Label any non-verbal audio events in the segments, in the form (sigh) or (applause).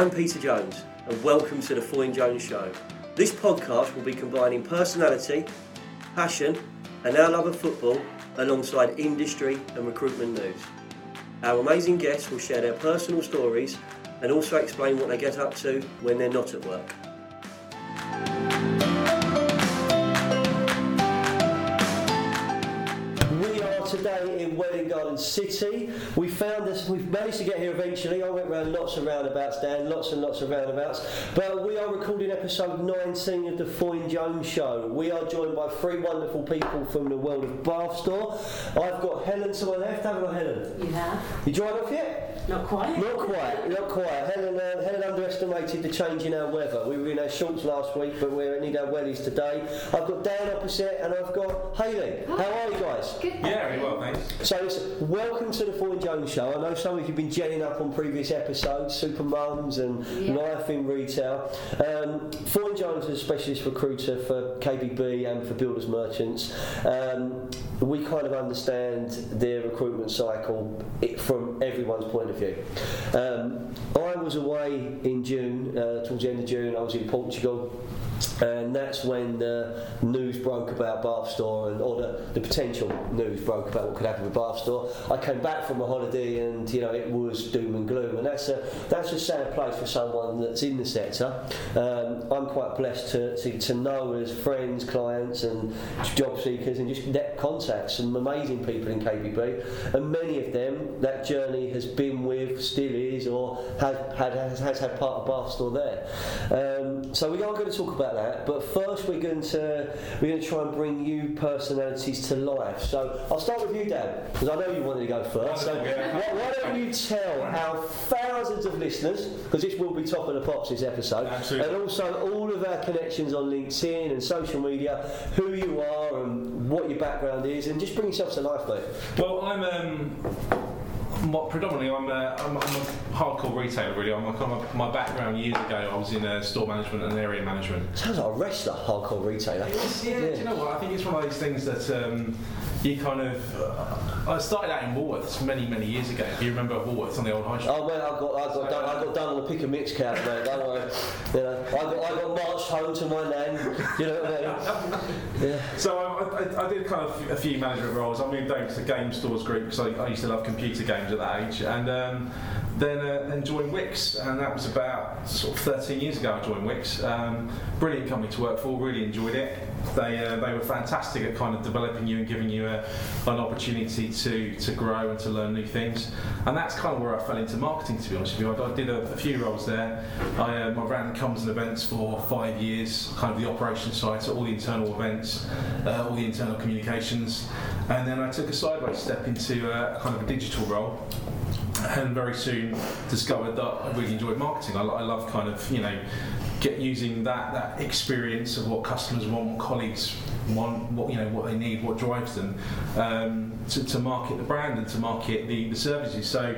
I'm Peter Jones, and welcome to the Foy Jones Show. This podcast will be combining personality, passion, and our love of football alongside industry and recruitment news. Our amazing guests will share their personal stories and also explain what they get up to when they're not at work. In Welwyn Garden City. We found this, we've managed to get here eventually. I went around lots of roundabouts, Dan, lots and lots of roundabouts. But we are recording episode 19 of the Foy Jones Show. We are joined by three wonderful people from the world of Bath Store. I've got Helen to my left, haven't I, Helen? You have? You dried off yet? Not quite. Not quite, not quite. Helen, uh, Helen underestimated the change in our weather. We were in our shorts last week, but we're in our wellies today. I've got Dan opposite, and I've got Hayley. How are you guys? Good. Yeah, very well, thanks. So, listen, welcome to the Foy Jones Show. I know some of you have been gelling up on previous episodes, Super Mums and Yeah. Life in Retail. Um, Foy Jones is a specialist recruiter for KBB and for builders merchants. Um, we kind of understand their recruitment cycle from everyone's point of view. Um, I was away in June, uh, towards the end of June, I was in Portugal. And that's when the news broke about Bath Store, and, or the, the potential news broke about what could happen with Bath Store. I came back from a holiday, and you know it was doom and gloom, and that's a that's a sad place for someone that's in the sector. Um, I'm quite blessed to, to, to know as friends, clients, and job seekers, and just net contacts some amazing people in KBB, and many of them that journey has been with, still is, or has had has had part of Bath Store there. Um, so we are going to talk about that, but first we're going to we're going to try and bring you personalities to life. So I'll start with you, Dan, because I know you wanted to go first. So why, why don't you tell our thousands of listeners, because this will be top of the pops this episode, Absolutely. and also all of our connections on LinkedIn and social media, who you are and what your background is, and just bring yourself to life, mate. Well, I'm um, what, predominantly I'm a, I'm, I'm a hardcore retailer. Really, I'm a, my background years ago. I was in uh, store management and area management. Sounds like a wrestler, hardcore retailer. It's, yeah, do you know what? I think it's one of those things that um, you kind of. Uh, I started out in Woolworths many, many years ago. If you remember Woolworths on the old high street. Oh well, I got I got done, I got done on the pick and mix couch, mate. Don't worry. You know, I got I got marched home to my nan. You know what I mean? (laughs) Yeah. So I, I, I did kind of a few management roles. I moved over to the game stores group because I, I used to love computer games at that age, and um, then uh, then joined Wickes, and that was about sort of 13 years ago. I joined Wickes. Um, brilliant company to work for. Really enjoyed it. They uh, they were fantastic at kind of developing you and giving you a, an opportunity to to grow and to learn new things. And that's kind of where I fell into marketing. To be honest with you, I, I did a, a few roles there. I, um, I ran comms and events for five years, kind of the operations side, so all the internal events, uh, all the internal communications, and then I took a sideways step into a, kind of a digital role. And very soon discovered that I really enjoyed marketing. I, I love kind of you know get using that that experience of what customers want, what colleagues want, what you know what they need, what drives them, um, to, to market the brand and to market the, the services. So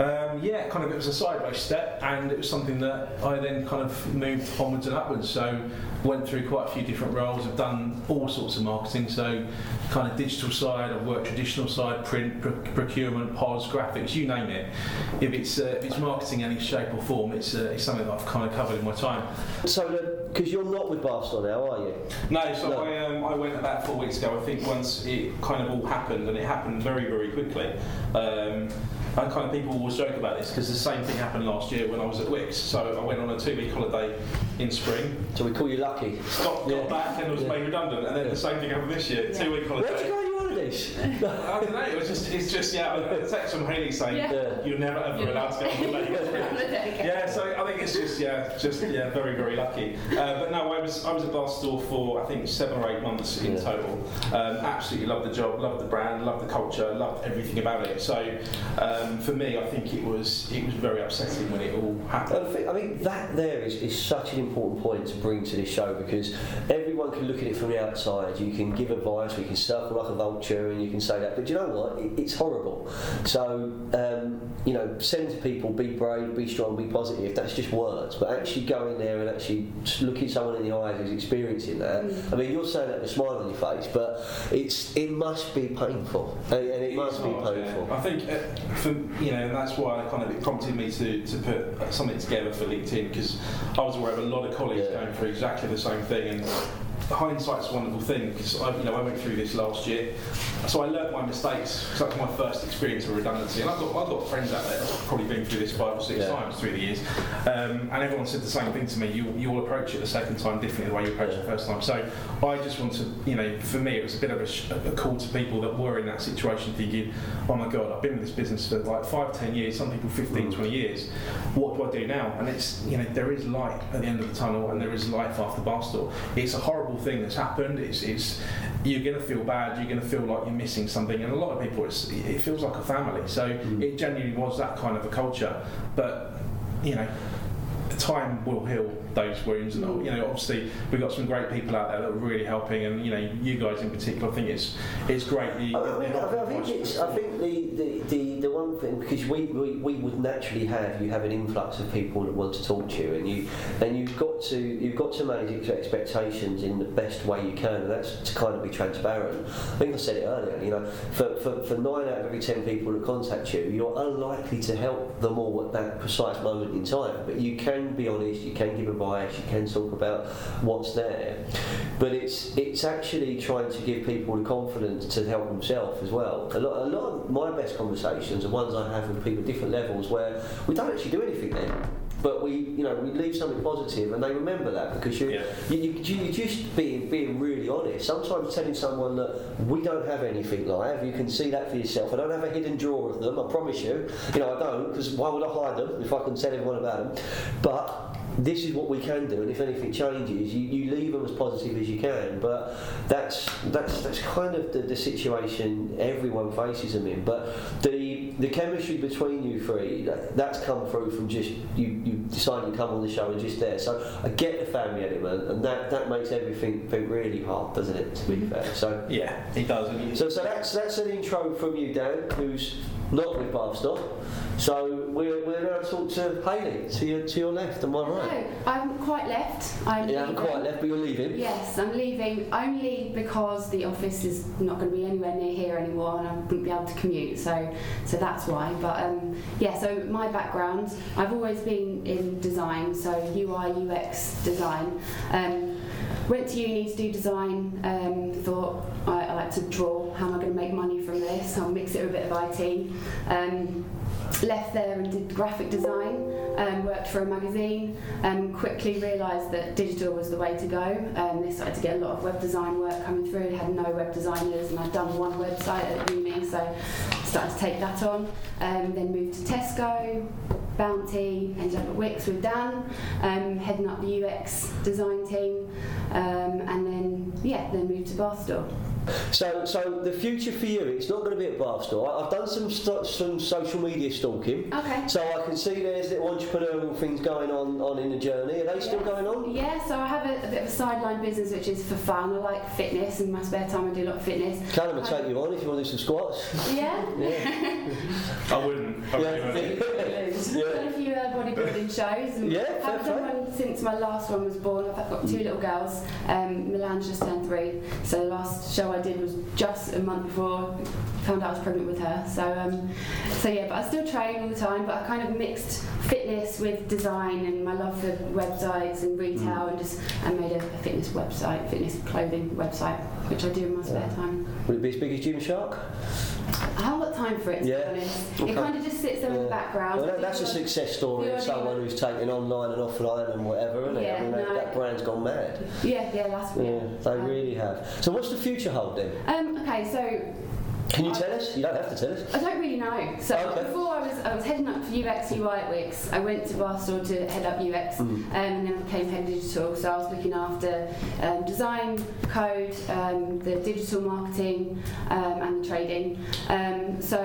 um, yeah, kind of it was a sideways step, and it was something that I then kind of moved onwards and upwards. So went through quite a few different roles. I've done all sorts of marketing. So kind of digital side, I've worked traditional side, print, pro- procurement, POS, graphics, you name it. If it's uh, if it's marketing in any shape or form, it's uh, it's something that I've kind of covered in my time. So, because you're not with Bath Store now, are you? No, so No. I, um, I went about four weeks ago. I think once it kind of all happened, and it happened very, very quickly. Um, and kind of people always joke about this because the same thing happened last year when I was at Wickes. So I went on a two-week holiday in spring, So we call you lucky. got, got Yeah. back, and was Yeah. made redundant. And then Yeah. the same thing happened this year, Yeah. two-week Where'd you holiday. Go on your holidays? I don't know. It was just, it's just yeah. I got a text from Hayley saying Yeah. Yeah. you're never ever allowed to go on the holiday. Yeah, so I think it's just yeah, just yeah, very very lucky. Uh, but no, I was I was at Bath Store for I think seven or eight months in Yeah. total. Um, absolutely loved the job, loved the brand, loved the culture, loved everything about it. So um, for me, I think it was it was very upsetting when it all happened. I think, I think that there is, is such an important point to bring to this show because everyone can look at it from the outside. You can give advice, you can circle like a vulture, and you can say that. But you know what? It, it's horrible. So um, you know, send to people, be brave, be strong, be positive. That's just words. But actually going there and actually looking someone in the eyes who's experiencing that. I mean, you're saying that with a smile on your face, but it's it must be painful, and, and it must be hard, yeah. painful. I think uh, for you know, and that's why I kind of it prompted me to, to put something together for LinkedIn because I was aware of a lot of colleagues Yeah. going through exactly the same thing and hindsight's a wonderful thing because I, you know, I went through this last year, so I learnt my mistakes because that was my first experience of redundancy, and I've got I've got friends out there that's probably been through this five or six Yeah. times through the years, um, and everyone said the same thing to me. You you'll approach it the second time differently the way you approach it the first time. So I just want to, you know, for me it was a bit of a, sh- a call to people that were in that situation, thinking, oh my god, I've been in this business for like five, ten years, some people 15, 20 years. What do I do now? And it's you know there is light at the end of the tunnel, and there is life after Bathstore. It's a horrible thing that's happened. It's, it's you're going to feel bad. You're going to feel like you're missing something, and a lot of people, it's, it feels like a family. So mm. it genuinely was that kind of a culture. But you know, time will heal those wounds, and mm. you know, obviously we've got some great people out there that are really helping, and you know, you guys in particular. I think it's it's great. The, I, I, mean, I, I think it's. I think the, the, the, the one thing because we, we, we would naturally have you have an influx of people that want to talk to you, and you and you've got to you've got to manage expectations in the best way you can, and that's to kind of be transparent. I think I said it earlier. You know, for, for, for nine out of every ten people that contact you, you're unlikely to help them all at that precise moment in time. But you can be honest, you can give advice, you can talk about what's there. But it's it's actually trying to give people the confidence to help themselves as well. A lot, a lot of my best conversations are ones I have with people at different levels where we don't actually do anything then. But we, you know, we leave something positive, and they remember that because you, Yeah. you, you, you just being being really honest. Sometimes telling someone that we don't have anything live, you can see that for yourself. I don't have a hidden drawer of them. I promise you. You know, I don't because why would I hide them if I can tell everyone about them? But this is what we can do, and if anything changes, you, you leave them as positive as you can. But that's that's that's kind of the, the situation everyone faces them in. But the the chemistry between you three, that, that's come through from just you you deciding to come on the show and just there. So I get the family element, and that, that makes everything feel really hard, doesn't it? To be mm-hmm. fair. So. yeah, it does. So, so that's that's an intro from you, Dan, who's not with Bathstore. So we're, we're now talk to Hayley to your to your left and my right. No, I haven't quite left. I'm You haven't leaving. quite left, but you're leaving. Yes, I'm leaving only because the office is not going to be anywhere near here anymore, and I wouldn't be able to commute. So, so that's why. But um, yeah, so my background, I've always been in design, so UI UX design. Um, went to uni to do design. Um, thought I, I like to draw. How am I going to make money from this? I'll mix it with a bit of IT. Um, left there and did graphic design. Um, worked for a magazine. Um, quickly realised that digital was the way to go. Um, they started to get a lot of web design work coming through. They had no web designers, and I'd done one website at uni, so started to take that on. Um, then moved to Tesco, Bounty, ended up at Wickes with Dan, um, heading up the UX design team, um, and then yeah, then moved to Bathstore. So, so the future for you, it's not going to be at Bathstore. I- I've done some st- some social media stalking, Okay. so I can see there's little entrepreneurial things going on on in the journey. Are they still going on? Yeah, so I have a, a bit of a sideline business which is for fun. I like fitness, and my spare time I do a lot of fitness. Can I take you on if you want to do some squats? Yeah. (laughs) Yeah. (laughs) I wouldn't. I Yeah. really wouldn't. (laughs) Done a few uh, bodybuilding shows. And Yeah, I've done play. one since my last one was born. I've got two little girls. Um, Milan's just turned three, so the last show I did was just a month before. I Found out I was pregnant with her. So, um, so yeah, but I still train all the time. But I kind of mixed fitness with design and my love for websites and retail, and just I made a, a fitness website, fitness clothing website, which I do in my spare time. Would it be as big as Gymshark? I haven't got time for it to Yeah. be honest. Okay. It kind of just sits there in the background. Well, that, that's a success story of someone who's taken online and offline and whatever, isn't it? I Yeah, mean, that, no. that brand's gone mad. Yeah, yeah, that's Yeah, they Um, really have. So, what's the future hold then? Um, okay, so Can you I- tell us? You don't have to tell us. I don't really know. So Okay. before I was I was heading up for UX UI at Wickes. I went to Bathstore to head up UX, um, and then became head digital. So I was looking after um, design, code, um, the digital marketing, um, and the trading. Um, so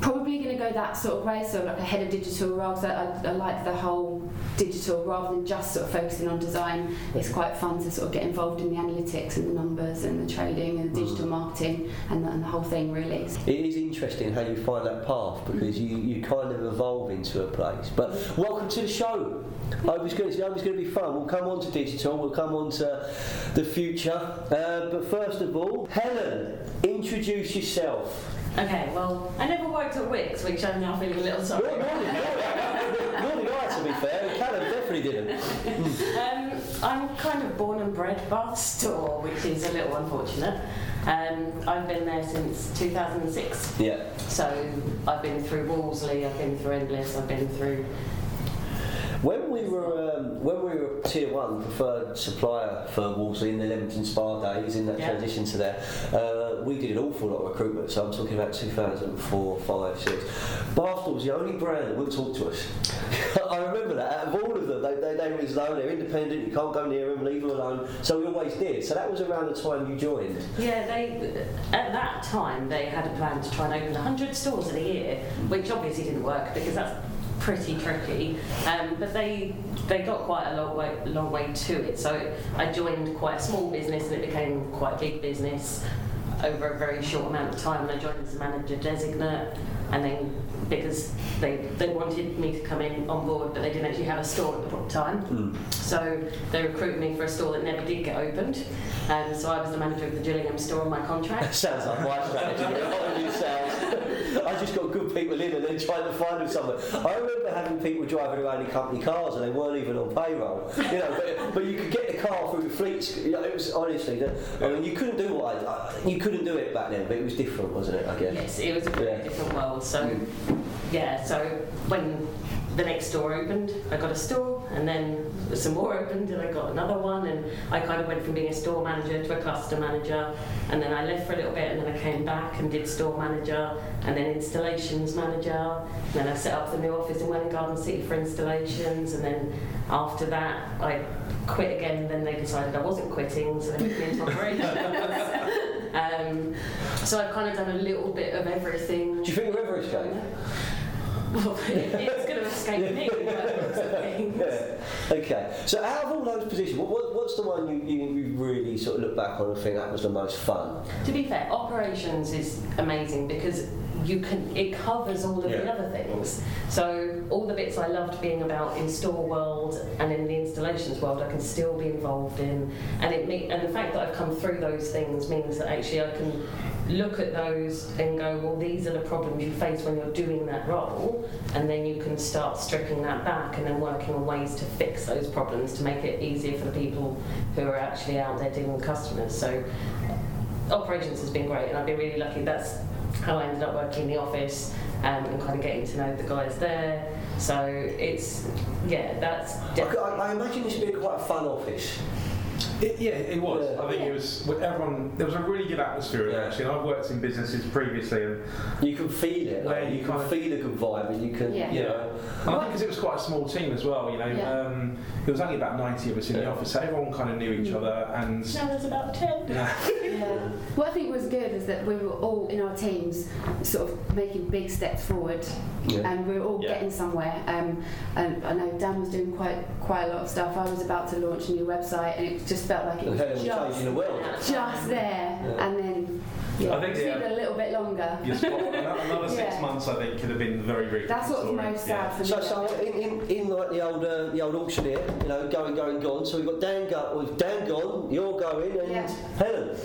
probably going to go that sort of way. So like a head of digital role. So I, I like the whole digital rather than just sort of focusing on design. It's quite fun to sort of get involved in the analytics and the numbers and the trading and the digital marketing and the, and the whole thing really. It is interesting how you find that path because you, you kind of evolve into a place. But welcome to the show. I it's going to, I it's going to be fun. We'll come on to digital, we'll come on to the future. Uh, but first of all, Helen, introduce yourself. Okay, well, I never worked at Wickes, which I'm now feeling a little sorry. nor, nor did I, to be fair. Callum definitely didn't. Um, I'm kind of born and bred Bath Store, which is a little unfortunate. Um, I've been there since 2006, Yeah. so I've been through Wolseley, I've been through Endless, I've been through. When we were um, when we were tier one preferred supplier for Wolseley in the Leamington Spa days, in that Yeah. transition to there, uh, we did an awful lot of recruitment. So I'm talking about 2004, 5, 6. Bathstore was the only brand that wouldn't talk to us. (laughs) I remember that. Out of all of them, they, they, they were as though they're independent. You can't go near them, leave them alone. So we always did. So that was around the time you joined. Yeah, they at that time they had a plan to try and open 100 stores in a year, which obviously didn't work because that's pretty tricky. Um, but they they got quite a long way long way to it. So I joined quite a small business and it became quite a big business over a very short amount of time. And I joined as a manager designate, and then because they they wanted me to come in on board, but they didn't actually have a store at the time. So they recruited me for a store that never did get opened. Um, so I was the manager of the Gillingham store on my contract. (laughs) Sounds like my strategy. It really sounds. I just got good people in and then trying to find them somewhere. I remember having people driving around in company cars and they weren't even on payroll. You know, but, but you could get the car through the fleets. You know, it was honestly, the, I mean, you couldn't do what I, you couldn't do it back then, but it was different, wasn't it? I guess. Yes, it was a Yeah. different world. So, yeah, so when the next store opened, I got a store, and then some more opened, and I got another one, and I kind of went from being a store manager to a cluster manager, and then I left for a little bit, and then I came back and did store manager, and then installations manager, and then I set up the new office in Welwyn Garden City for installations, and then after that I quit again. Then they decided I wasn't quitting, so they moved me into operations. (laughs) um, so I've kind of done a little bit of everything. Do you think you'll ever escape? (laughs) Well, it's going to escape me. by the looks of things. Yeah. Okay. So out of all those positions, what, what, what's the one you, you, you really sort of look back on and think that was the most fun? To be fair, operations is amazing because you can it covers all of the other things. So all the bits I loved being about in store world and in the installations world, I can still be involved in, and it me- and the fact that I've come through those things means that actually I can look at those and go, well, these are the problems you face when you're doing that role, and then you can start stripping that back and then working on ways to fix those problems to make it easier for the people who are actually out there dealing with customers. So operations has been great, and I've been really lucky. That's how I ended up working in the office um, and kind of getting to know the guys there. So it's yeah, that's I. I, imagine this would be quite a fun office. It, yeah, it was. Yeah. I think it was. with Everyone, there was a really good atmosphere Yeah. actually. And I've worked in businesses previously, and, You can feel it. Like, you you can feel a good vibe, and you can, Yeah. you know. and I think because it was quite a small team as well. You know, Yeah. um, there was only about ninety of us in the office, so everyone kind of knew each Mm. other, and Now there's about ten. yeah, (laughs) Yeah. What I think was good is that we were all in our teams sort of making big steps forward Yeah. and we were all Yeah. getting somewhere. Um, and I know Dan was doing quite quite a lot of stuff. I was about to launch a new website and it just felt like it And was Helen was just, changing the world. just there. Yeah. And then yeah, I think, just yeah. needed a little bit longer. you're spot on. Another another six Yeah. months, I think, could have been very, very. That's different what's story. most Yeah. sad for me. So, so in, in, in like the old uh, the old auctioneer, you know, going, going, gone. So we've got Dan go, with Dan gone, you're going, and Yeah. Helen.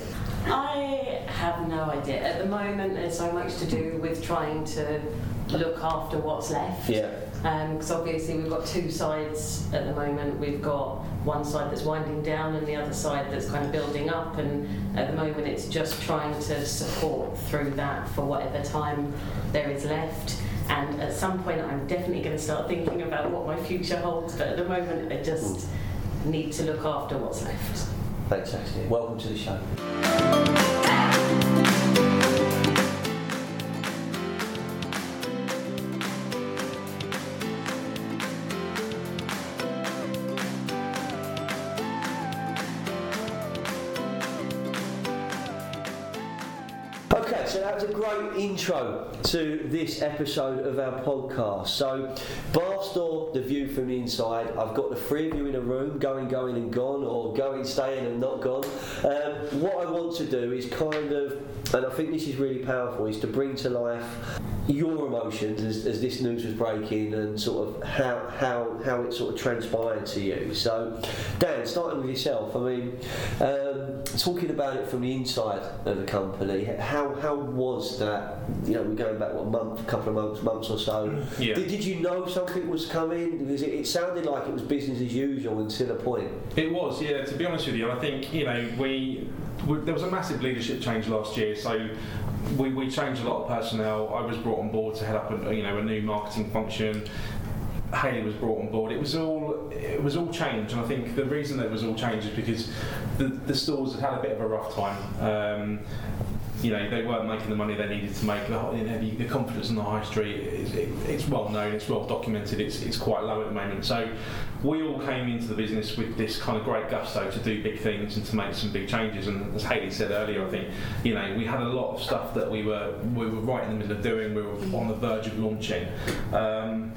I have no idea. At the moment, there's so much to do with trying to look after what's left. Yeah. Um, because obviously we've got two sides at the moment. We've got one side that's winding down and the other side that's kind of building up. And at the moment, it's just trying to support through that for whatever time there is left. And at some point, I'm definitely going to start thinking about what my future holds. But at the moment, I just hmm. need to look after what's left. Fantastic. Welcome to the show. A great intro to this episode of our podcast. So, Bathstore, the view from the inside. I've got the three of you in a room, going, going, and gone, or going, staying, and not gone. Um, what I want to do is kind of, and I think this is really powerful, is to bring to life your emotions as, as this news was breaking and sort of how, how, how it sort of transpired to you. So, Dan, starting with yourself, I mean, um, talking about it from the inside of the company, how how was that? You know, we're going back what month, couple of months, months or so. Yeah. Did, did you know something was coming? Because it, it sounded like it was business as usual until a point. It was, yeah. To be honest with you, I think you know we, we there was a massive leadership change last year, so we, we changed a lot of personnel. I was brought on board to head up a, you know a new marketing function. Hayley was brought on board. It was all it was all change, and I think the reason that it was all changed is because the, the stores had had a bit of a rough time. Um, you know, they weren't making the money they needed to make. The, you know, the, the confidence in the high street is it, it's well known, it's well documented, it's, it's quite low at the moment. So we all came into the business with this kind of great gusto to do big things and to make some big changes. And as Hayley said earlier, I think you know we had a lot of stuff that we were we were right in the middle of doing. We were on the verge of launching. Um,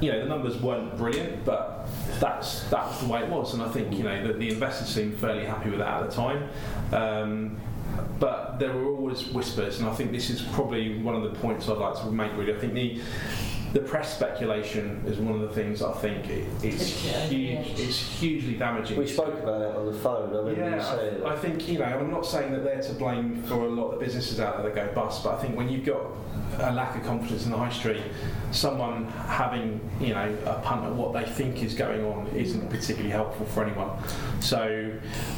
you know the numbers weren't brilliant, but that's that's the way it was, and I think you know the, the investors seemed fairly happy with that at the time. Um, but there were always whispers, and I think this is probably one of the points I'd like to make. Really, I think the the press speculation is one of the things I think it, it's Yeah, huge. yeah. It's hugely damaging. We spoke about it on the phone. I remember you saying. Yeah, I, I think you know. I'm not saying that they're to blame for a lot of the businesses out there that go bust, but I think when you've got a lack of confidence in the high street, someone having you know a punt at what they think is going on isn't particularly helpful for anyone. So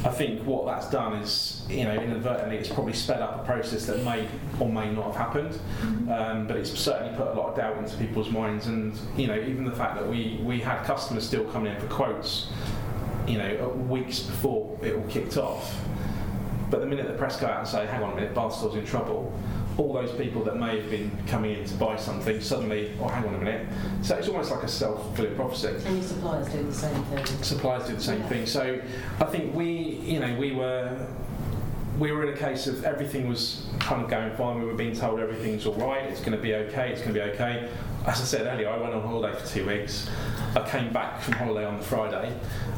I think what that's done is you know inadvertently it's probably sped up a process that may or may not have happened, um, but it's certainly put a lot of doubt into people's minds. And you know even the fact that we we had customers still coming in for quotes, you know weeks before it all kicked off. But the minute the press go out and say, hang on a minute, Bathstore's in trouble, all those people that may have been coming in to buy something suddenly, oh, hang on a minute. So it's almost like a self fulfilling prophecy. And your suppliers do the same thing. Suppliers do the same Yeah. thing. So I think we, you know, we were. We were in a case of everything was kind of going fine. We were being told everything's all right. It's going to be okay. It's going to be okay. As I said earlier, I went on holiday for two weeks. I came back from holiday on the Friday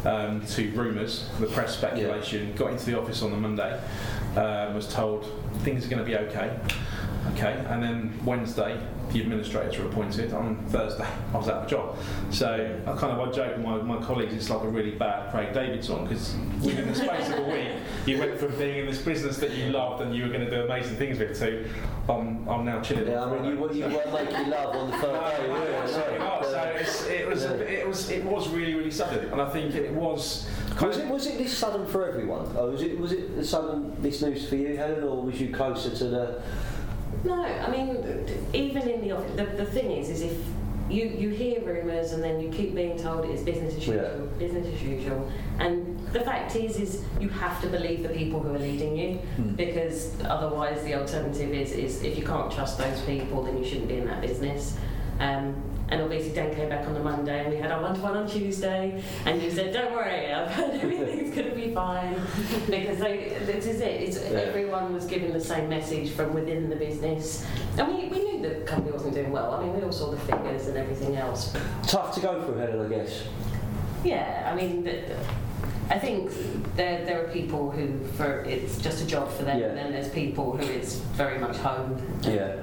um, to rumours, the press speculation. Got into the office on the Monday. Uh, was told things are going to be okay. Okay, and then Wednesday the administrators were appointed. On Thursday (laughs) I was out of a job. So I kind of I joke with my, my colleagues it's like a really bad Craig David song because within the space of a week you went from being in this business that you loved and you were going to do amazing things with it to um, I'm now chilling. Yeah, I mean, you, you weren't making love on the first day, no, were you? not. So it was Yeah. it was it was really really sudden, and I think it was Was it, was it this sudden for everyone? Or was it was it sudden this news for you, Helen, or was you closer to the? No, I mean, even in the office, the, the thing is, is if you, you hear rumours and then you keep being told it's business as Yeah. usual, business as usual, and the fact is, is you have to believe the people who are leading you, Hmm. because otherwise the alternative is, is if you can't trust those people, then you shouldn't be in that business. Um, and obviously Dan came back on the Monday and we had our one-to-one on Tuesday and you said, don't worry, I've (laughs) heard everything's going to be fine. because they, this is it, it's, Yeah. everyone was given the same message from within the business. And we, we knew the company wasn't doing well. I mean, we all saw the figures and everything else. Tough to go through, Helen, I guess. Yeah, I mean, the, I think there, there are people who, for it's just a job for them, Yeah. and then there's people who it's very much home. Yeah.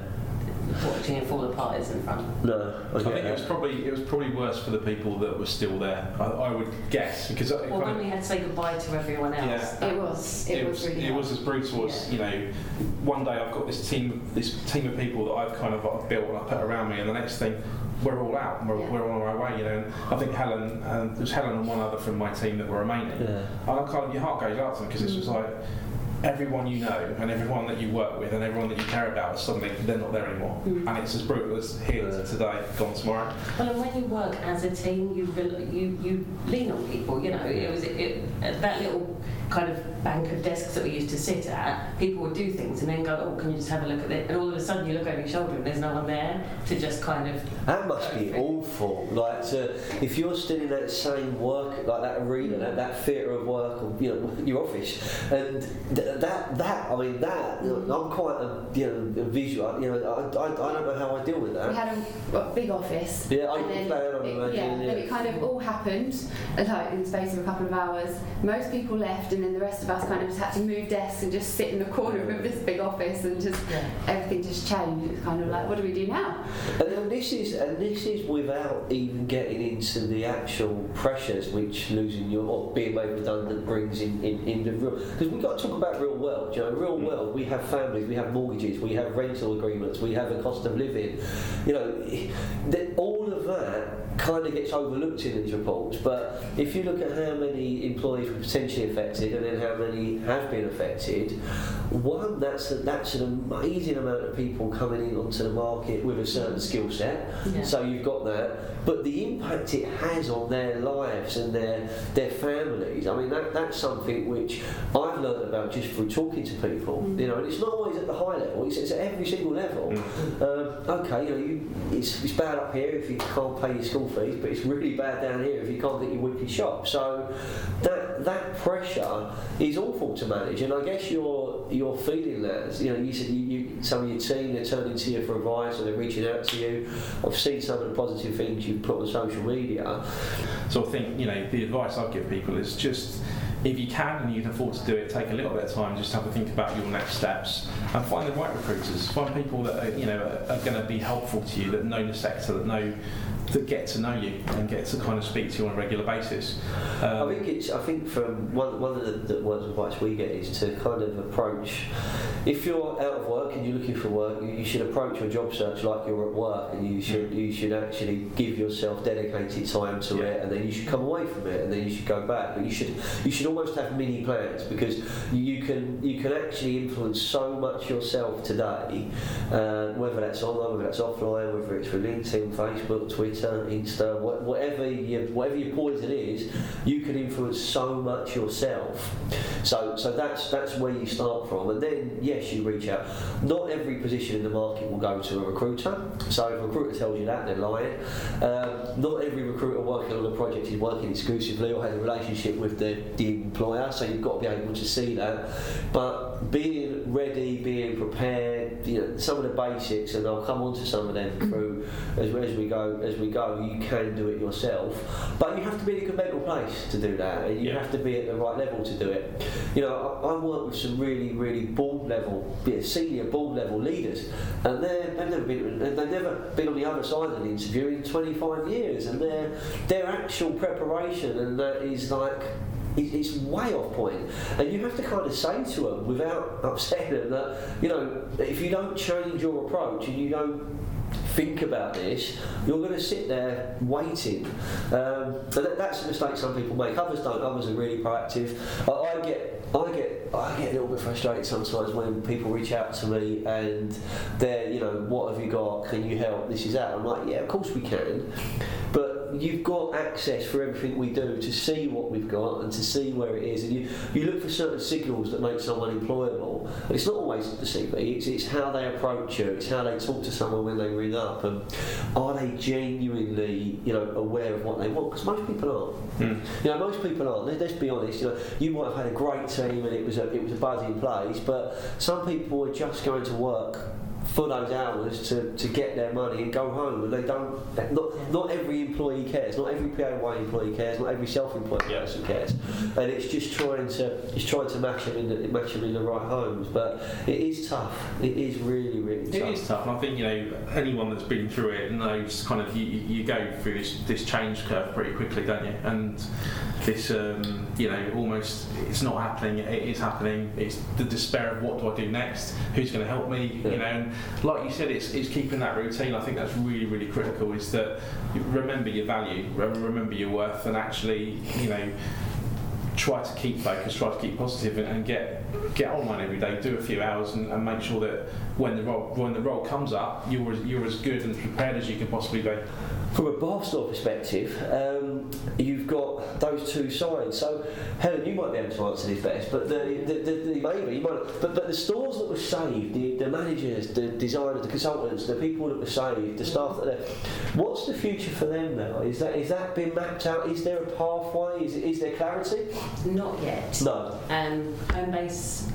Watching it fall apart is in front. No, I I get think it was probably it was probably worse for the people that were still there. I, I would guess because I, Or when we had to say goodbye to everyone else. Yeah. that It was. It, was, really it hard. was as brutal as you know. One day I've got this team, this team of people that I've kind of I've built and I put around me, and the next thing we're all out, and we're, Yeah. we're on our way, you know. And I think Helen, um, and there was Helen and one other from my team that were remaining, Yeah. and I kind of your heart goes out to them because it's just mm. like everyone you know and everyone that you work with and everyone that you care about suddenly they're not there anymore, Mm. and it's as brutal as here Yeah. today, gone tomorrow. Well, and when you work as a team, you you you lean on people. You know, it was it, at that little kind of bank of desks that we used to sit at. People would do things and then go, "Oh, can you just have a look at it?" And all of a sudden, you look over your shoulder and there's no one there to just kind of. That must be awful. Like, to, if you're still in that same work, like that arena, that, that theatre of work, or you know, your office, and th- that that I mean that you know, I'm quite a you know a visual. You know, I, I, I don't know how I deal with that. We that. had a, a big office. Yeah, I and can then plan on it, imagine, yeah, yeah. then it kind of all happened uh, like in the space of a couple of hours. Most people left and then the rest of us kind of just had to move desks and just sit in the corner of this big office and just everything just changed. It was kind of like, what do we do now? And then this is and this is without even getting into the actual pressures which losing your or being made redundant brings in, in, in the room because we've got to talk about real world. You know, real mm. world we have families, we have mortgages, we have rental agreements, we have a cost of living. You know, that all of that kind of gets overlooked in these reports. But if you look at how many employees were potentially affected and then how many have been affected, one that's a, that's an amazing amount of people coming in onto the market with a certain skill set. Yeah. So you've got that, but the impact it has on their lives and their their families. I mean, that, that's something which I've learned about just through talking to people. Mm. You know, and it's not always at the high level; it's, it's at every single level. Um, okay, you know, you, it's, it's bad up here if you can't pay your school fees, but it's really bad down here if you can't get your weekly shop. So that that pressure is awful to manage, and I guess you're you're feeling that. You know, you said you, you some of your team they're turning to you for advice, or they're reaching out to you. I've seen some of the positive things you've put on social media. So I think, you know, the advice I give people is just if you can and you can afford to do it, take a little bit of time, just have a think about your next steps and find the right recruiters. Find people that are, you know are, are going to be helpful to you, that know the sector, that know that get to know you and get to kind of speak to you on a regular basis. I Um, think it's. I think from one one of the, the words of advice we get is to kind of approach. If you're out of work and you're looking for work, you, you should approach your job search like you're at work, and you should you should actually give yourself dedicated time to Yeah. it, and then you should come away from it, and then you should go back. But you should you should almost have mini plans because you can you can actually influence so much yourself today, uh, whether that's online, whether that's offline, whether it's through LinkedIn, Facebook, Twitter, Whatever your whatever your poison is, you can influence so much yourself. So so that's that's where you start from, and then yes, you reach out. Not every position in the market will go to a recruiter. So if a recruiter tells you that, they're lying. Um, not every recruiter working on a project is working exclusively or has a relationship with the, the employer. So you've got to be able to see that. But being ready, being prepared, you know, some of the basics, and I'll come on to some of them mm. through as, as we go. As we go, you can do it yourself, but you have to be in a good mental place to do that, and you Yeah. have to be at the right level to do it. You know, I, I work with some really, really board level, yeah, senior board level leaders, and they've never been, they've never been on the other side of an interview in 25 years, and their their actual preparation and that is like it's way off point. And you have to kind of say to them without upsetting them that, you know, if you don't change your approach and you don't think about this, you're going to sit there waiting. Um, that, that's a mistake some people make. Others don't. Others are really proactive. I, I get. I get I get a little bit frustrated sometimes when people reach out to me and they're, you know, what have you got? Can you help? This is that. I'm like, yeah, of course we can. But you've got access for everything we do to see what we've got and to see where it is. And you, you look for certain signals that make someone employable. And it's not always the CV, it's, it's how they approach you, it's how they talk to someone when they ring up. And are they genuinely you know, aware of what they want? Because most people aren't. Hmm. You know, most people aren't. Let's, let's be honest. You know, you might have had a great team and it was a it was a buzzing place, but some people are just going to work for those hours to, to get their money and go home, and they don't. Not not every employee cares. Not every PAYE employee cares. Not every self-employed Yeah. person cares. And it's just trying to it's trying to match them in the match them in the right homes. But it is tough. It is really really It tough. is tough, and I think you know anyone that's been through it knows kind of you, you you go through this, this change curve pretty quickly, don't you? And this, um, you know, almost it's not happening. It is happening. It's the despair of what do I do next? Who's going to help me? Yeah. You know, and like you said, it's, it's keeping that routine. I think that's really really critical. Is that remember your value, remember your worth, and actually, you know try to keep focused, try to keep positive, and, and get get online every day. Do a few hours, and, and make sure that when the role when the role comes up, you're as, you're as good and prepared as you can possibly be. From a Bathstore perspective, um, you've got those two sides. So, Helen, you might be able to answer this best, but the, the, the, the maybe you might. But, but the stores that were saved, the, the managers, the designers, the consultants, the people that were saved, the staff that are. What's the future for them now? Is that is that been mapped out? Is there a pathway? Is, is there clarity? Not yet. No. Um, Homebase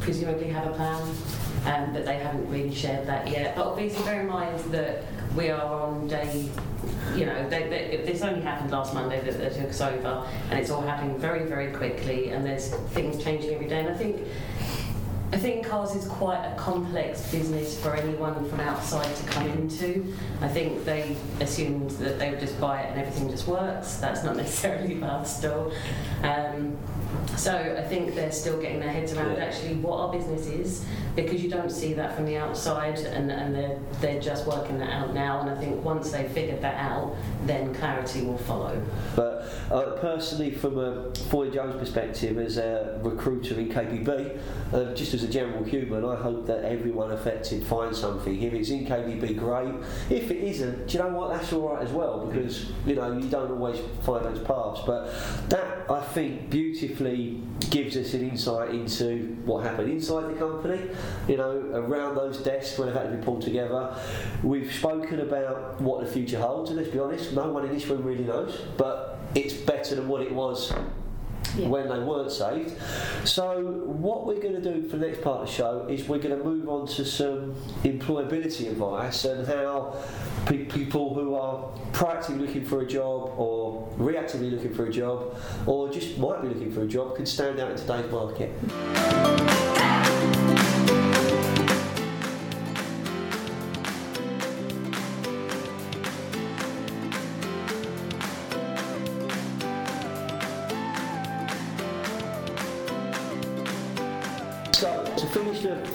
presumably have a plan, um, but they haven't really shared that yet. But obviously, bear in mind that we are on day you know, they, they, this only happened last Monday that they took us over, and it's all happening very, very quickly, and there's things changing every day. And I think I think ours is quite a complex business for anyone from outside to come into. I think they assumed that they would just buy it and everything just works. That's not (laughs) necessarily bad still. Um, so I think they're still getting their heads around Yeah. actually what our business is because you don't see that from the outside and, and they're, they're just working that out now. And I think once they've figured that out, then clarity will follow. But uh, personally, from a Foy Jones perspective, as a recruiter in KBB, uh, just as a general human, I hope that everyone affected finds something. If it's in KBB, great. If it isn't, do you know what? That's all right as well because you know you don't always find those paths. But that I think beautifully gives us an insight into what happened inside the company. You know, around those desks when they've had to be pulled together. We've spoken about what the future holds, and let's be honest, no one in this room really knows. But it's better than what it was Yeah. when they weren't saved. So, what we're going to do for the next part of the show is we're going to move on to some employability advice and how pe- people who are proactively looking for a job or reactively looking for a job or just might be looking for a job can stand out in today's market.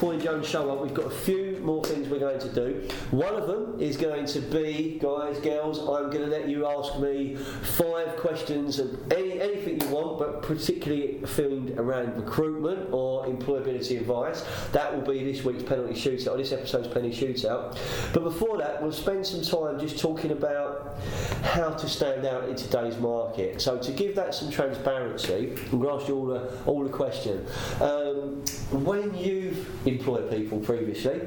The Foy Jones show up, we've got a few more things we're going to do. One of them is going to be, guys, girls, I'm going to let you ask me five questions of any, anything you want, but particularly themed around recruitment or employability advice. That will be this week's penalty shootout, or this episode's penalty shootout. But before that, we'll spend some time just talking about how to stand out in today's market. So, to give that some transparency, I'm going to ask you all a, all a question. Um, when you've employed people previously,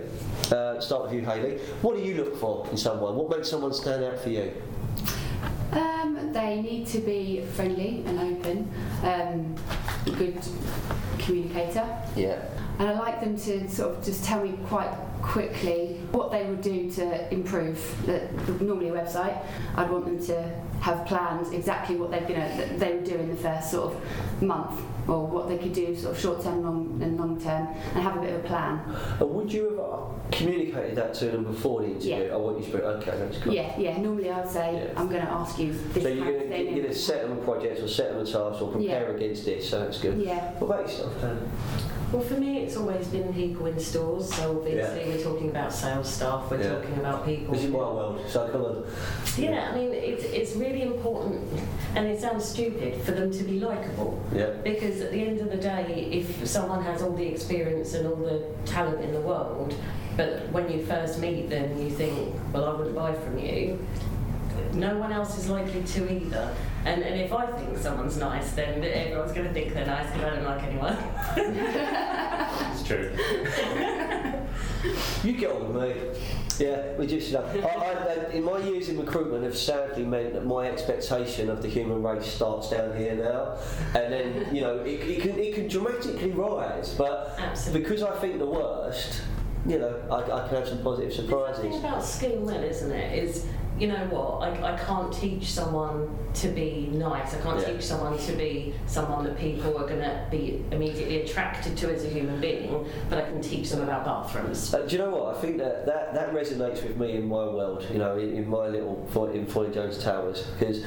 uh, start with you, Hayley. What do you look for in someone? What makes someone stand out for you? Um, they need to be friendly and open, um, a good communicator, Yeah. and I like them to sort of just tell me quite quickly what they would do to improve. The, the- normally a website, I'd want them to have plans exactly what they're gonna that they would do in the first sort of month, or what they could do sort of short term, long and long term, and have a bit of a plan. And would you have communicated that to them before the interview? Yeah. I want you to. Okay, that's cool. Yeah, yeah. Normally I'd say Yeah. I'm going to ask you this So you're going to you're and- to set them a project or set them a task or prepare Yeah. against this. So that's good. yeah. What about yourself, Dan? Well, for me, it's always been people in stores. So obviously, Yeah. we're talking about sales staff. We're Yeah. talking about people. This is my world. So come on. Yeah, I mean, it's, it's really important, and it sounds stupid, for them to be likeable. Yeah. Because at the end of the day, if someone has all the experience and all the talent in the world, but when you first meet them, you think, well, I wouldn't buy from you, no one else is likely to either. And, and if I think someone's nice, then everyone's going to think they're nice because I don't like anyone. It's true. You get on with me. Yeah, we just, you know, I, I, in my years in recruitment have sadly meant that my expectation of the human race starts down here now, and then you know it, it can it can dramatically rise, but Absolutely. because I think the worst, you know, I, I can have some positive The thing about skill well, isn't it? Is you know what? I, I can't teach someone to be nice. I can't Yeah. teach someone to be someone that people are going to be immediately attracted to as a human being. But I can teach them about bathrooms. Uh, do you know what? I think that, that, that resonates with me in my world, you know, in, in my little in Foy Jones Towers, because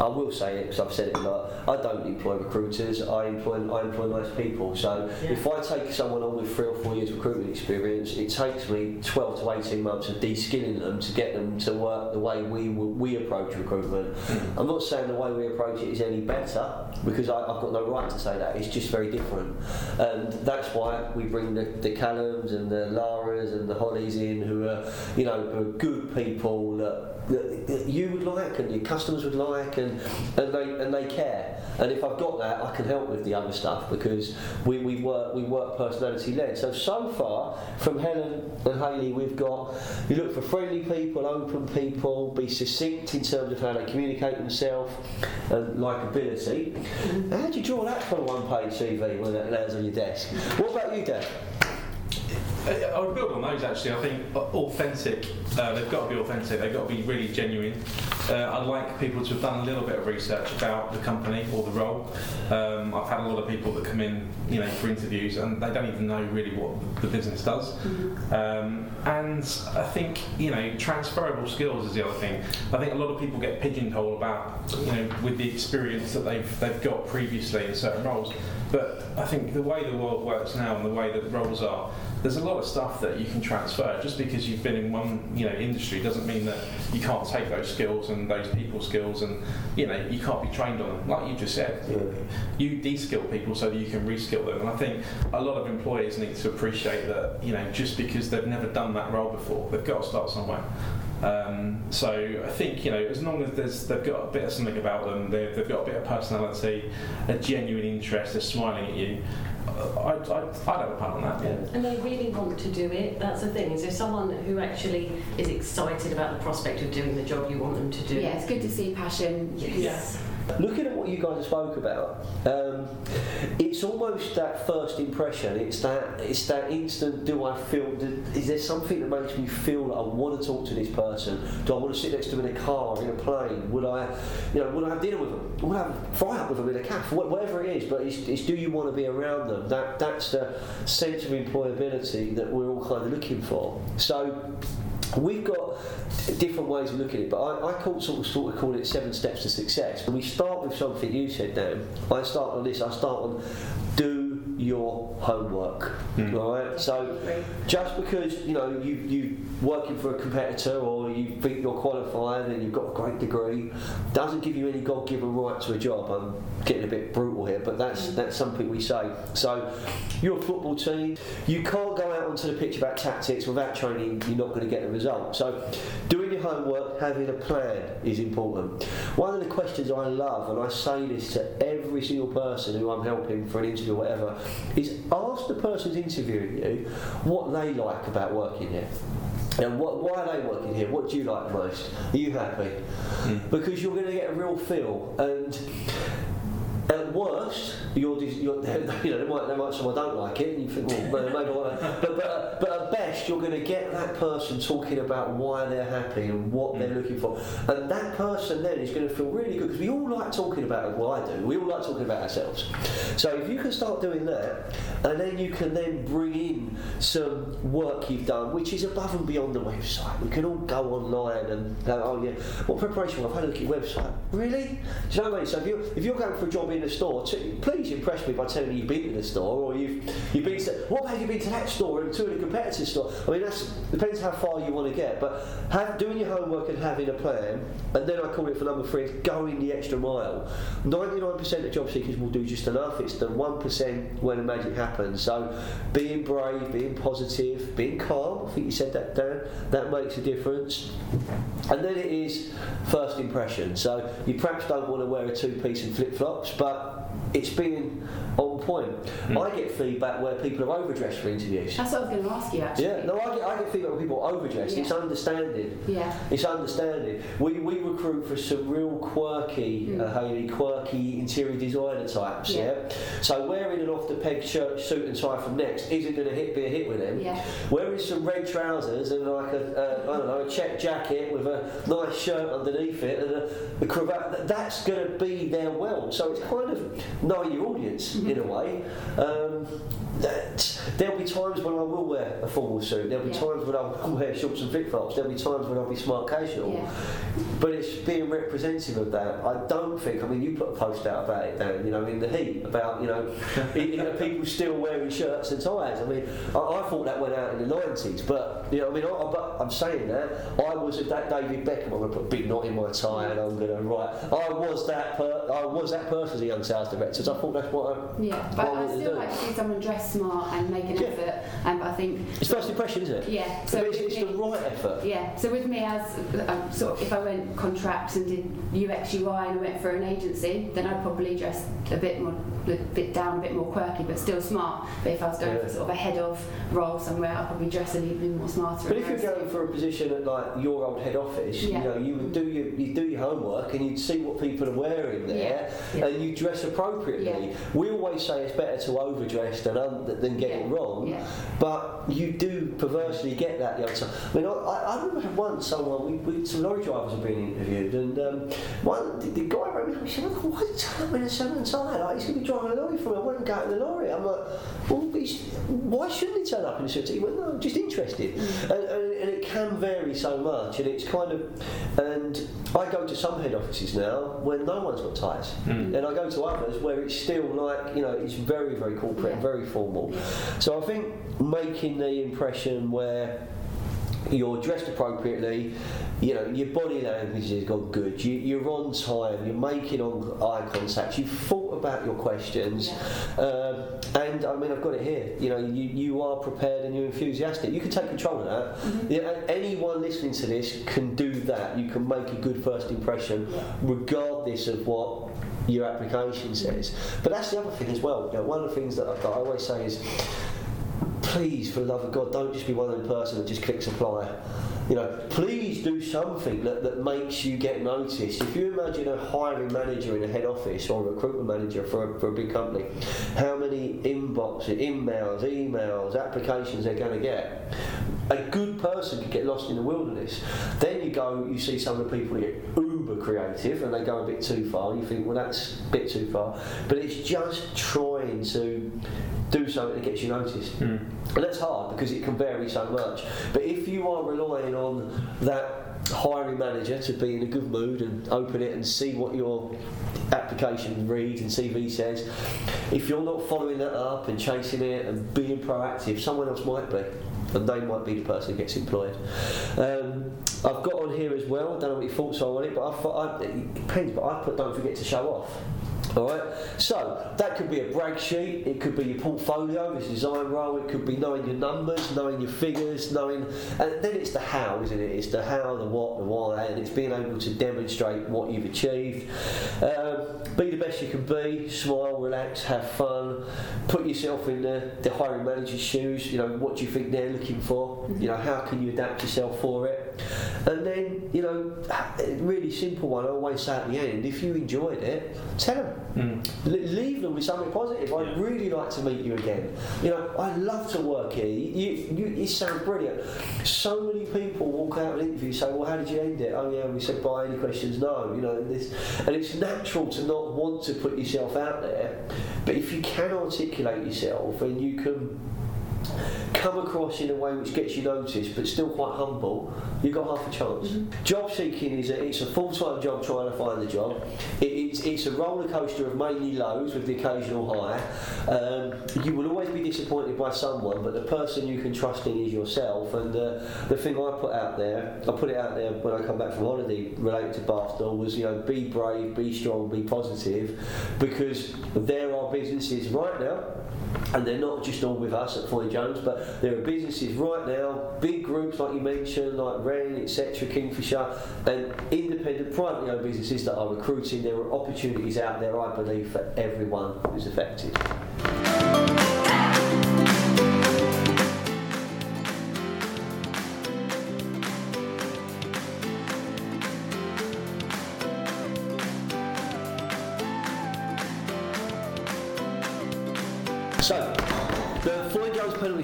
I will say it because I've said it a lot. I don't employ recruiters. I employ I employ nice people. So Yeah. if I take someone on with three or four years recruitment experience, it takes me 12 to 18 months of de-skilling them to get them to work the way we we approach recruitment. Mm. I'm not saying the way we approach it is any better because I, I've got no right to say that. It's just very different, and that's why we bring the, the Callums and the Laras and the Hollies in, who are you know who are good people that, that, you would like and your customers would like, and and they and they care. And if I've got that, I can help with the other stuff because we, we work we work personality led. So so far from Helen and Hayley, we've got you look for friendly people, open people, be succinct in terms of how they communicate themselves, and likability. Mm-hmm. How do you draw that from a one-page CV when it lands on your desk? What about you, Dan? I would build on those actually. I think authentic. Uh, they've got to be authentic. They've got to be really genuine. Uh, I'd like people to have done a little bit of research about the company or the role. Um, I've had a lot of people that come in, you know, for interviews and they don't even know really what the business does. Um, and I think you know transferable skills is the other thing. I think a lot of people get pigeonholed about you know with the experience that they've they've got previously in certain roles. But I think the way the world works now and the way that roles are, there's a lot of stuff that you can transfer. Just because you've been in one you know industry doesn't mean that you can't take those skills and those people skills and you know you can't be trained on them. Like you just said, you de-skill people so that you can reskill them. And I think a lot of employers need to appreciate that you know just because they've never done that role before, they've got to start somewhere. Um, so I think you know as long as there's, they've got a bit of something about them, they've, they've got a bit of personality, a genuine interest, they're smiling at you. uh, I, I, I'd have a punt on that. Yeah. And they really want to do it. That's the thing. Is there someone who actually is excited about the prospect of doing the job you want them to do? Yeah, it's good to see passion. Yes. Looking at what you guys spoke about, um, it's almost that first impression. It's that it's that instant. Do I feel? Is there something that makes me feel that I want to talk to this person? Do I want to sit next to them in a car, in a plane? Would I, you know, would I have dinner with them? Would I have fry up with them in a cafe? Whatever it is, but it's, it's do you want to be around them? That that's the sense of employability that we're all kind of looking for. So. We've got different ways of looking at it, but I, I call, sort, of, sort of call it seven steps to success. And we start with something you said, Dan. I start on this. I start on do your homework. Hmm. Right. So just because you know you you working for a competitor or you think you're qualified and you've got a great degree doesn't give you any God-given right to a job. Getting a bit brutal here, but that's mm. that's something we say. So you're a football team. You can't go out onto the pitch about tactics without training. You're not going to get the result. So doing your homework, having a plan is important. One of the questions I love, and I say this to every single person who I'm helping for an interview or whatever, is ask the person who's interviewing you what they like about working here. And what, why are they working here? What do you like most? Are you happy? Hmm. Because you're going to get a real feel. And at worst, you're, you're (laughs) you know, they might, they might say, well, I don't like it, and you think, well, maybe I want to. But, but, but at best, you're going to get that person talking about why they're happy and what they're mm. looking for. And that person then is going to feel really good because we all like talking about, well, I do, we all like talking about ourselves. So if you can start doing that, and then you can then bring in some work you've done, which is above and beyond the website. We can all go online and go, oh yeah, what preparation? I've had a look at your website. Really? Do you know what I mean? So if you're, if you're going for a job in a store, t- please impress me by telling me you've been to the store or you've you've been to what have you been to that store and to the competitor store. I mean that's depends how far you want to get, but have, doing your homework and having a plan, and then I call it for number three, going the extra mile. 99% of job seekers will do just enough. It's the 1% when the magic happens. So being brave, being positive, being calm, I think you said that, Dan, that makes a difference. And then it is first impression. So you perhaps don't want to wear a two-piece and flip-flops, but it's being on point. I get feedback where people are overdressed for interviews. That's what I was going to ask you actually. Yeah, no, I get, I get feedback when people are overdressed. It's Yeah. understanding. Yeah. It's understanding. We, we recruit for some real quirky, Mm. uh, Hayley, quirky interior designer types. Yeah. Yeah. So wearing an off the peg shirt, suit and tie from Next isn't going to hit be a hit with them. Yeah. Wearing some red trousers and like a uh, don't know a check jacket with a nice shirt underneath it and a, a cravat. That's going to be their world. So it's kind of knowing your audience Mm-hmm. in a way. Um, that, there'll be times when I will wear a formal suit. There'll be Yeah. times when I will wear shorts and flip flops. There'll be times when I'll be smart casual. Yeah. But it's being representative of that. I don't think. I mean, you put a post out about it, Dan. You know, in the heat about you know, (laughs) you know people still wearing shirts and ties. I mean, I, I thought that went out in the nineties, but you know, I mean, I, I, but I'm saying that I was at that David Beckham. I'm going to put a big knot in my tie, and I'm going to write. I was that. Per, I was that person as a young sales director. So I thought that's what I. Yeah, but I still like to see someone dress smart and make an Yeah. effort. And I think It's first impression, isn't it? yeah. So it's, it's the right effort. Yeah, so with me as um, sort of if I went contracts and did UX UI and I went for an agency, then I'd probably dress a bit more, a bit down, a bit more quirky, but still smart. But if I was going Yeah. for sort of a head of role somewhere, I'd probably dress a little bit more smarter. But if you're going for a position at like your old head office, you know, you would do your you do your homework and you'd see what people are wearing there, Yeah. and you dress appropriately. Yeah. We always say it's better to overdress than un, than get it wrong, Yeah. but but you do perversely get that the other time. I mean, I, I I remember once someone, we, we, some lorry drivers were being interviewed, and um, one, the, the guy wrote me up, he said, well, why did you turn up in a seven tie? Like, he's going to be driving a lorry for me, I won't go in the lorry. I'm like, well, he's, why shouldn't he turn up in a suit? He went, no, I'm just interested. And, and, and it can vary so much, and it's kind of, and I go to some head offices now where no one's got ties, and I go to others where it's still like, you know, it's very, very corporate, Yeah. very formal. So I think making the impression where you're dressed appropriately, you know, your body language has got good, you, you're on time, you're making on eye contact, you've thought about your questions, um, and I mean, I've got it here, you know, you, you are prepared and you're enthusiastic. You can take control of that. Yeah, and anyone listening to this can do that. You can make a good first impression, regardless of what your application says. But that's the other thing as well. You know, one of the things that I, that I always say is, please, for the love of God, don't just be one of person that just clicks apply. You know, please do something that, that makes you get noticed. If you imagine a hiring manager in a head office or a recruitment manager for a, for a big company, how many inboxes, emails, emails, applications they're going to get. A good person could get lost in the wilderness. Then you go, you see some of the people get uber creative and they go a bit too far. You think, well, that's a bit too far. But it's just trying to do something that gets you noticed. Hmm. And that's hard because it can vary so much. But if you are relying on that hiring manager to be in a good mood and open it and see what your application reads and CV says, if you're not following that up and chasing it and being proactive, someone else might be. And they might be the person who gets employed. Um, I've got on here as well. I don't know what your thoughts are on it, but I I, it depends. But I put don't forget to show off. All right. So that could be a brag sheet. It could be your portfolio, this design role. It could be knowing your numbers, knowing your figures, knowing. And then it's the how, isn't it? It's the how, the what, the why, and it's being able to demonstrate what you've achieved. Um, be the best you can be. Smile, relax, have fun. Put yourself in the, the hiring manager's shoes. You know what do you think they're looking for? You know how can you adapt yourself for it? And then you know, really simple one. I always say at the end, if you enjoyed it, tell them. Mm. Le- leave them with something positive. I'd Yeah. really like to meet you again. You know, I love to work here. You, you, you sound brilliant. So many people walk out of an interview and say, "Well, how did you end it?" Oh yeah, we said bye. Any questions? No. You know, and this, and it's natural to not want to put yourself out there, but if you can articulate yourself and you can come across in a way which gets you noticed but still quite humble, you've got half a chance. Job seeking is a, it's a full-time job trying to find the job. It, it's, it's a roller coaster of mainly lows with the occasional high. Um, you will always be disappointed by someone, but the person you can trust in is yourself. And uh, the thing I put out there, I put it out there when I come back from holiday related to Bathstore was, you know, be brave, be strong, be positive, because there are businesses right now and they're not just all with us at Foy Jones, but there are businesses right now, big groups like you mentioned, like Wren, etc., Kingfisher, and independent, privately owned businesses that are recruiting. There are opportunities out there, I believe, for everyone who's affected.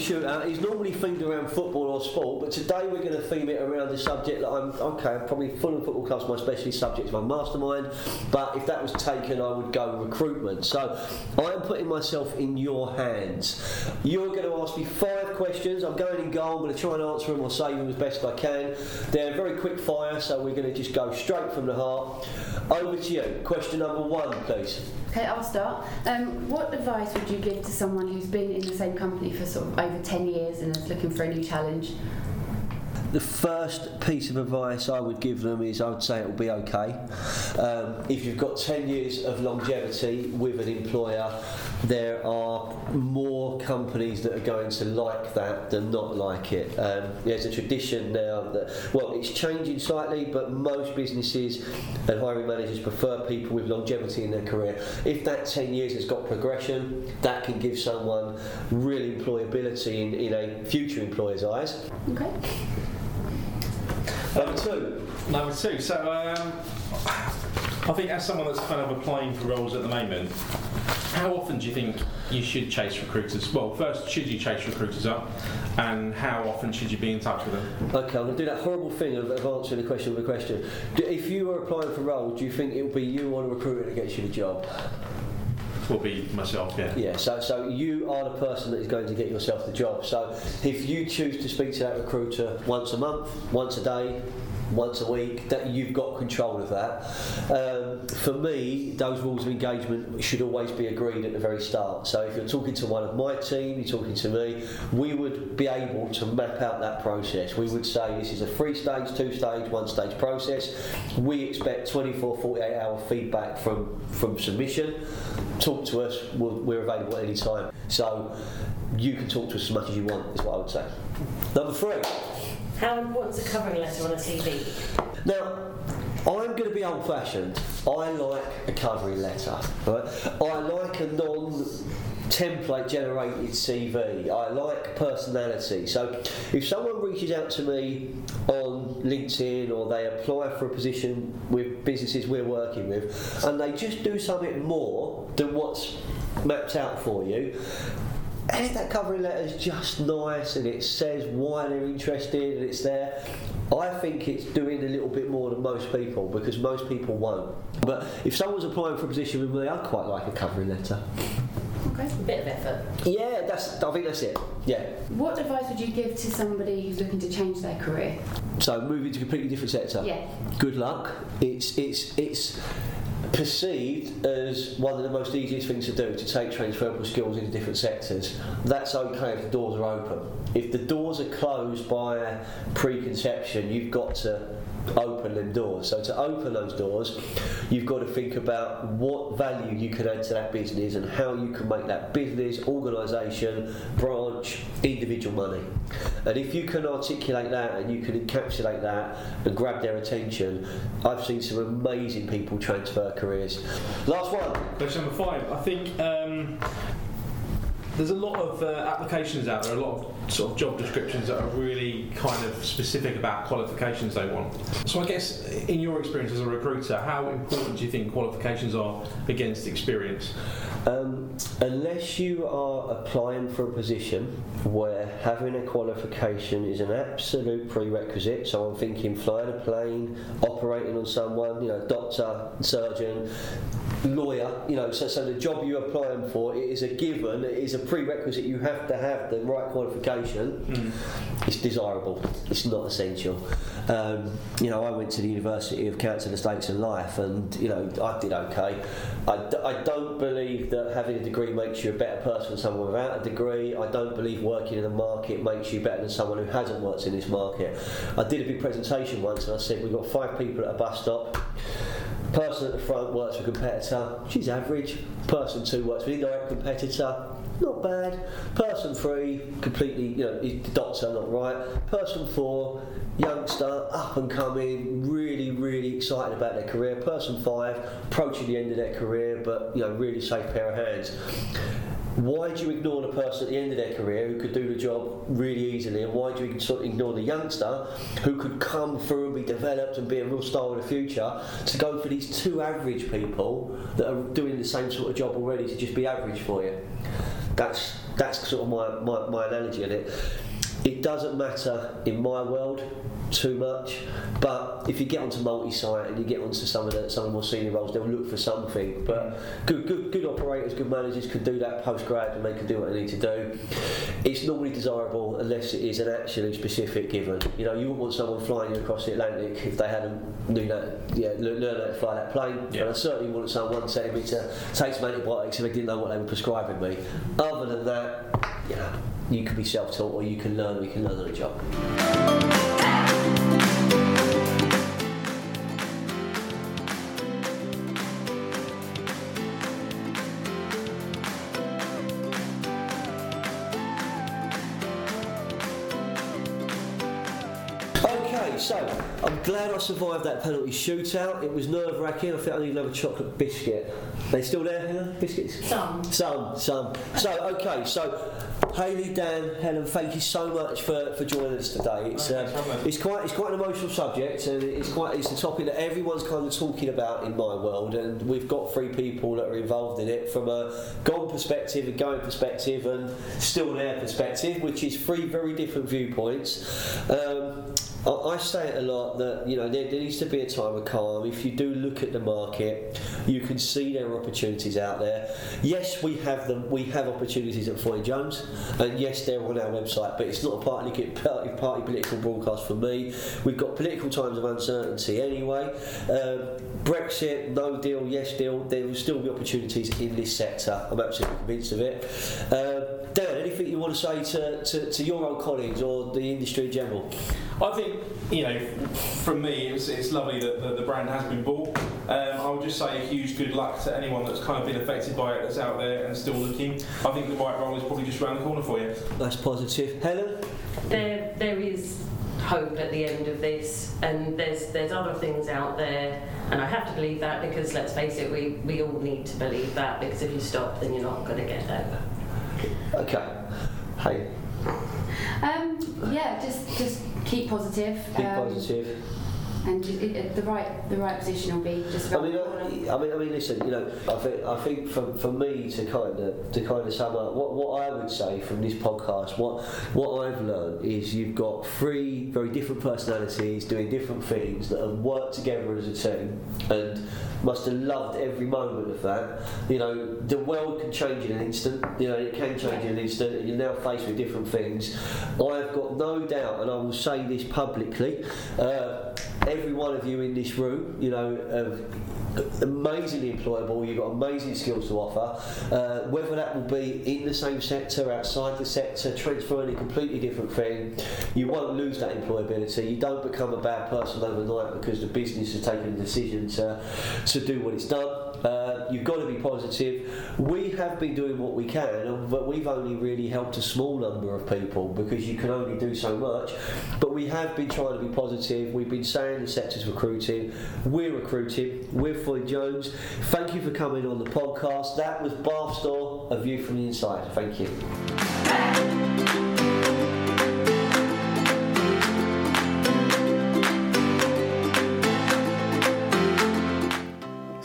Shootout is normally themed around football or sport, but today we're going to theme it around the subject that I'm okay. I'm probably Fulham Football Club's my specialist subject, my mastermind. But if that was taken, I would go recruitment. So, I am putting myself in your hands. You're going to ask me five questions. I'm going in goal. I'm going to try and answer them or save them as best I can. They're very quick fire, so we're going to just go straight from the heart. Over to you. Question number one, please. Okay, I'll start. Um, what advice would you give to someone who's been in the same company for sort of over 10 years and is looking for a new challenge? The first piece of advice I would give them is I would say it will be okay. Um, if you've got 10 years of longevity with an employer, there are more companies that are going to like that than not like it. Um, there's a tradition now that, well, it's changing slightly, but most businesses and hiring managers prefer people with longevity in their career. If that 10 years has got progression, that can give someone real employability in, in a future employer's eyes. Okay. Number two. Number two. So um, I think as someone that's kind of applying for roles at the moment, How often do you think you should chase recruiters? Well, first, should you chase recruiters up, and how often should you be in touch with them? Okay, I'm going to do that horrible thing of, of answering the question with a question. Do, if you were applying for roles, do you think it will be you or the recruiter that gets you the job? Will be myself, yeah. Yeah, so, so you are the person that is going to get yourself the job. So if you choose to speak to that recruiter once a month, once a day, once a week, that you've got control of that. Um, for me, those rules of engagement should always be agreed at the very start. So if you're talking to one of my team, you're talking to me, we would be able to map out that process. We would say this is a three stage, two stage, one stage process. We expect 24, 48 hour feedback from, from submission. Talk to us, we're, we're available at any time. So you can talk to us as much as you want, is what I would say. Number three. How important is a covering letter on a CV? Now, I'm going to be old fashioned. I like a covering letter. Right? I like a non template generated CV. I like personality. So if someone reaches out to me on LinkedIn or they apply for a position with businesses we're working with and they just do something more than what's mapped out for you, and if that covering letter is just nice and it says why they're interested and it's there, I think it's doing a little bit more than most people because most people won't. But if someone's applying for a position with me, I'd quite like a covering letter. Okay. A bit of effort. Yeah, that's. I think that's it. Yeah. What advice would you give to somebody who's looking to change their career? So moving to a completely different sector. Yeah. Good luck. It's it's it's perceived as one of the most easiest things to do to take transferable skills into different sectors. That's okay if the doors are open. If the doors are closed by preconception, you've got to open them doors. So to open those doors, you've got to think about what value you can add to that business and how you can make that business, organisation, branch, individual money. And if you can articulate that and you can encapsulate that and grab their attention, I've seen some amazing people transfer careers. Last one. Question number five. I think um, there's a lot of uh, applications out there, a lot of sort of job descriptions that are really kind of specific about qualifications they want. So I guess, in your experience as a recruiter, how important do you think qualifications are against experience? Um, unless you are applying for a position where having a qualification is an absolute prerequisite, so I'm thinking flying a plane, operating on someone, you know, doctor, surgeon, lawyer, you know, so, so the job you're applying for it is a given, it is a prerequisite, you have to have the right qualification. It's desirable, it's not essential. Um, you know, I went to the University of Cancer, Estates and Life, and you know, I did okay. I, d- I don't believe that having a degree makes you a better person than someone without a degree. I don't believe working in a market makes you better than someone who hasn't worked in this market. I did a big presentation once, and I said we've got five people at a bus stop. Person at the front works for a competitor, she's average. Person two works for an indirect competitor, not bad. Person three, completely, you know, the are not right. Person four, youngster, up and coming, really, really excited about their career. Person five, approaching the end of their career, but you know, really safe pair of hands. Why do you ignore the person at the end of their career who could do the job really easily, and why do you sort of ignore the youngster who could come through and be developed and be a real star in the future to go for these two average people that are doing the same sort of job already to just be average for you? That's that's sort of my, my, my analogy of it. It doesn't matter in my world too much, but if you get onto multi-site and you get onto some of the some of the more senior roles, they'll look for something. But good good good operators, good managers can do that post grad and they can do what they need to do. It's normally desirable unless it is an actually specific given. You know, you wouldn't want someone flying you across the Atlantic if they hadn't knew that yeah learn learn how to fly that plane. Yeah. And I certainly wouldn't someone telling me to take some antibiotics if they didn't know what they were prescribing me. Other than that, you know, you can be self-taught or you can learn or you can learn on the job. Okay, so I'm glad I survived that penalty shootout. It was nerve wracking. I think I need another chocolate biscuit. They still there, Helen? Biscuits? Some. Some, some. So, okay, so Hayley, Dan, Helen, thank you so much for, for joining us today. It's, uh, thanks for having us. it's quite it's quite an emotional subject, and it's quite it's a topic that everyone's kind of talking about in my world. And we've got three people that are involved in it from a gone perspective, a going perspective, and still there perspective, which is three very different viewpoints. Um, I say it a lot that you know there, there needs to be a time of calm. If you do look at the market, you can see there are opportunities out there. Yes, we have them. We have opportunities at Foy Jones, and yes, they're on our website. But it's not a party party, party political broadcast for me. We've got political times of uncertainty anyway. Um, Brexit, no deal, yes deal. There will still be opportunities in this sector. I'm absolutely convinced of it. Um, Dan, anything you want to say to, to, to your old colleagues or the industry in general? I think, you know, from me, it's, it's lovely that the, the brand has been bought. Um, I would just say a huge good luck to anyone that's kind of been affected by it, that's out there and still looking. I think the right role is probably just around the corner for you. That's positive. Helen? There, there is hope at the end of this, and there's there's other things out there, and I have to believe that because let's face it, we, we all need to believe that because if you stop, then you're not going to get there. Okay. Hey, Um, yeah, just just keep positive. keep um, positive. And the right the right position will be just I mean. I, I mean, I mean, listen. You know, I think, I think for, for me to kind of to kind of sum up what, what I would say from this podcast, what what I've learned is you've got three very different personalities doing different things that have worked together as a team and must have loved every moment of that. You know, the world can change in an instant. You know, it can change in an instant, you're now faced with different things. I've got no doubt, and I will say this publicly. Uh, every one of you in this room, you know, have amazingly employable. You've got amazing skills to offer. Uh, whether that will be in the same sector, outside the sector, transferring a completely different thing, you won't lose that employability. You don't become a bad person overnight because the business has taken a decision to to do what it's done. Uh, you've got to be positive. We have been doing what we can, but we've only really helped a small number of people because you can only do so much. But we have been trying to be positive. We've been saying the sector's recruiting. We're recruiting. We're Foy Jones. Thank you for coming on the podcast. That was Bathstore, a view from the inside. Thank you.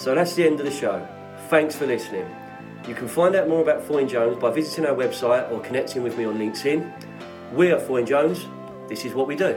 So that's the end of the show. Thanks for listening. You can find out more about Foy Jones by visiting our website or connecting with me on LinkedIn. We are Foy Jones. This is what we do.